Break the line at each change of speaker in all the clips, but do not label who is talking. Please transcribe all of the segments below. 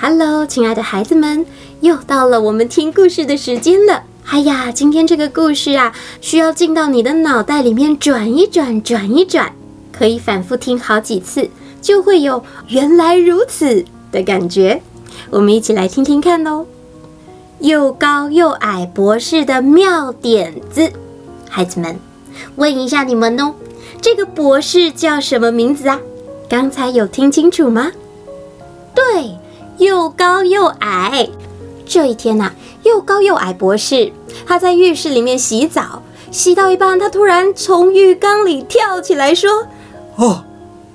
Hello，亲爱的孩子们，又到了我们听故事的时间了。哎呀，今天这个故事啊，需要进到你的脑袋里面转一转，转一转，可以反复听好几次，就会有原来如此的感觉。我们一起来听听看喽。又高又矮博士的妙点子，孩子们，问一下你们哦，这个博士叫什么名字啊？刚才有听清楚吗？对，又高又矮。这一天呐，又高又矮博士他在浴室里面洗澡，洗到一半，他突然从浴缸里跳起来说：“
哦，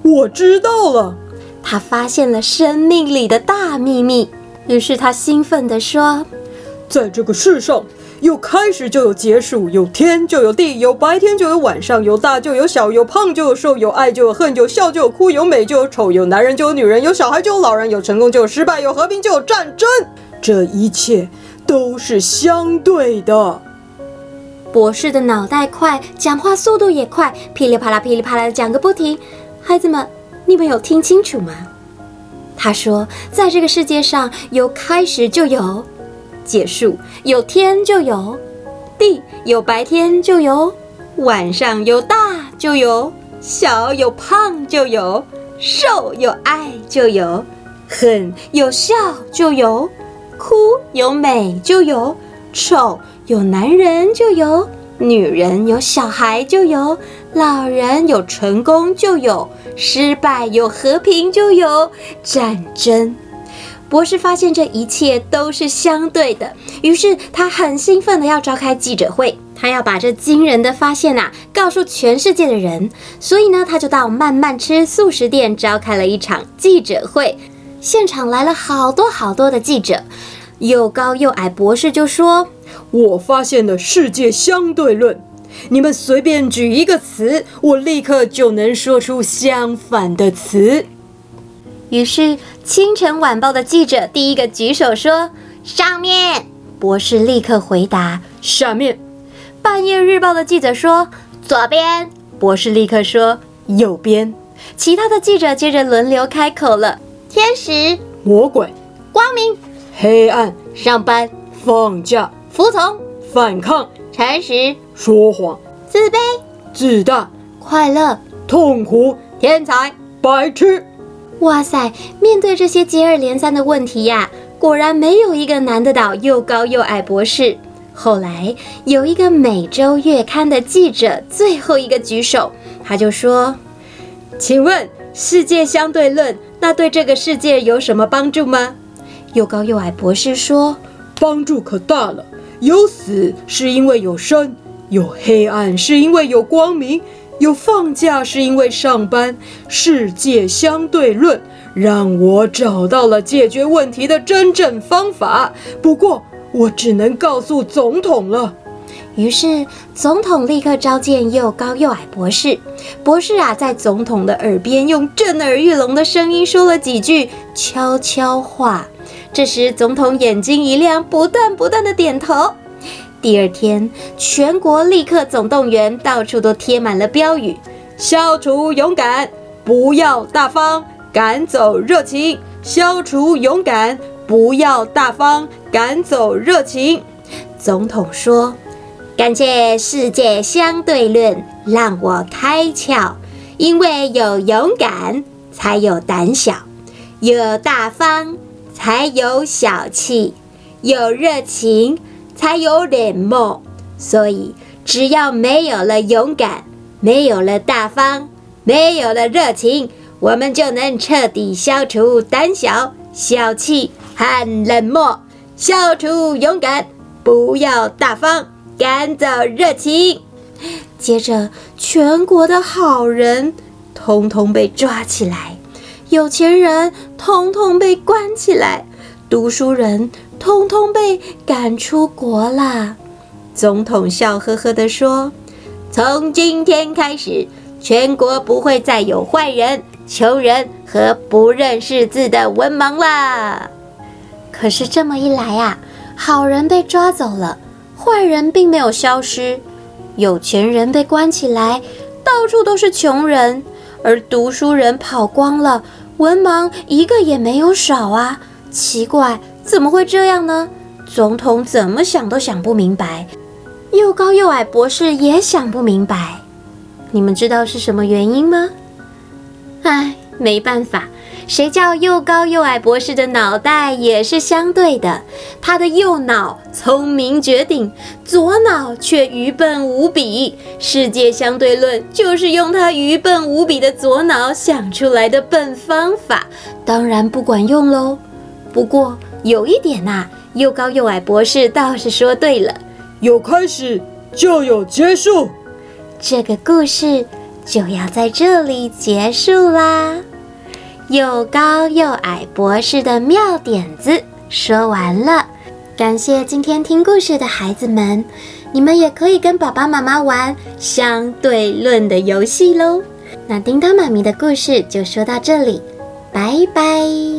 我知道了！”
他发现了生命里的大秘密。于是他兴奋地说：“
在这个世上，有开始就有结束，有天就有地，有白天就有晚上，有大就有小，有胖就有瘦，有爱就有恨，有笑就有哭，有美就有丑，有男人就有女人，有小孩就有老人，有成功就有失败，有和平就有战争。这一切都是相对的。”
博士的脑袋快，讲话速度也快，噼里啪啦噼里啪啦的讲个不停。孩子们，你们有听清楚吗？他说：“在这个世界上，有开始就有结束，有天就有地，有白天就有晚上，有大就有小，有胖就有瘦，有爱就有恨，有笑就有哭，有美就有丑，有男人就有女人，有小孩就有老人，有成功就有。”失败，有和平就有战争。博士发现这一切都是相对的，于是他很兴奋的要召开记者会，他要把这惊人的发现呐告诉全世界的人。所以呢，他就到慢慢吃素食店召开了一场记者会，现场来了好多好多的记者。又高又矮博士就说：“
我发现了世界相对论。”你们随便举一个词，我立刻就能说出相反的词。
于是，《清晨晚报》的记者第一个举手说：“上面。”博士立刻回答：“
下面。”
《半夜日报》的记者说：“左边。”博士立刻说：“右边。”其他的记者接着轮流开口了：“天使、
魔鬼、
光明、
黑暗、
上班、
放假、
服从、
反抗、
诚实。”
说谎、
自卑、
自大、
快乐、
痛苦、
天才、
白痴。
哇塞！面对这些接二连三的问题呀，果然没有一个难得倒又高又矮博士。后来有一个每周月刊的记者最后一个举手，他就说：“请问世界相对论，那对这个世界有什么帮助吗？”又高又矮博士说：“
帮助可大了。有死是因为有生。”有黑暗是因为有光明，有放假是因为上班。世界相对论让我找到了解决问题的真正方法。不过我只能告诉总统了。
于是总统立刻召见又高又矮博士。博士啊，在总统的耳边用震耳欲聋的声音说了几句悄悄话。这时总统眼睛一亮，不断不断的点头。第二天，全国立刻总动员，到处都贴满了标语：消除勇敢，不要大方，赶走热情；消除勇敢，不要大方，赶走热情。总统说：“感谢世界相对论让我开窍，因为有勇敢才有胆小，有大方才有小气，有热情。”才有冷漠，所以只要没有了勇敢，没有了大方，没有了热情，我们就能彻底消除胆小、小气和冷漠。消除勇敢，不要大方，赶走热情。接着，全国的好人通通被抓起来，有钱人通通被关起来，读书人。通通被赶出国了。总统笑呵呵地说：“从今天开始，全国不会再有坏人、穷人和不认识字的文盲了。”可是这么一来啊，好人被抓走了，坏人并没有消失；有钱人被关起来，到处都是穷人；而读书人跑光了，文盲一个也没有少啊。奇怪，怎么会这样呢？总统怎么想都想不明白，又高又矮博士也想不明白。你们知道是什么原因吗？唉，没办法。谁叫又高又矮博士的脑袋也是相对的？他的右脑聪明绝顶，左脑却愚笨无比。世界相对论就是用他愚笨无比的左脑想出来的笨方法，当然不管用喽。不过有一点呐，又高又矮博士倒是说对了：
有开始就有结束。
这个故事就要在这里结束啦。又高又矮博士的妙点子说完了，感谢今天听故事的孩子们，你们也可以跟爸爸妈妈玩相对论的游戏喽。那叮当妈咪的故事就说到这里，拜拜。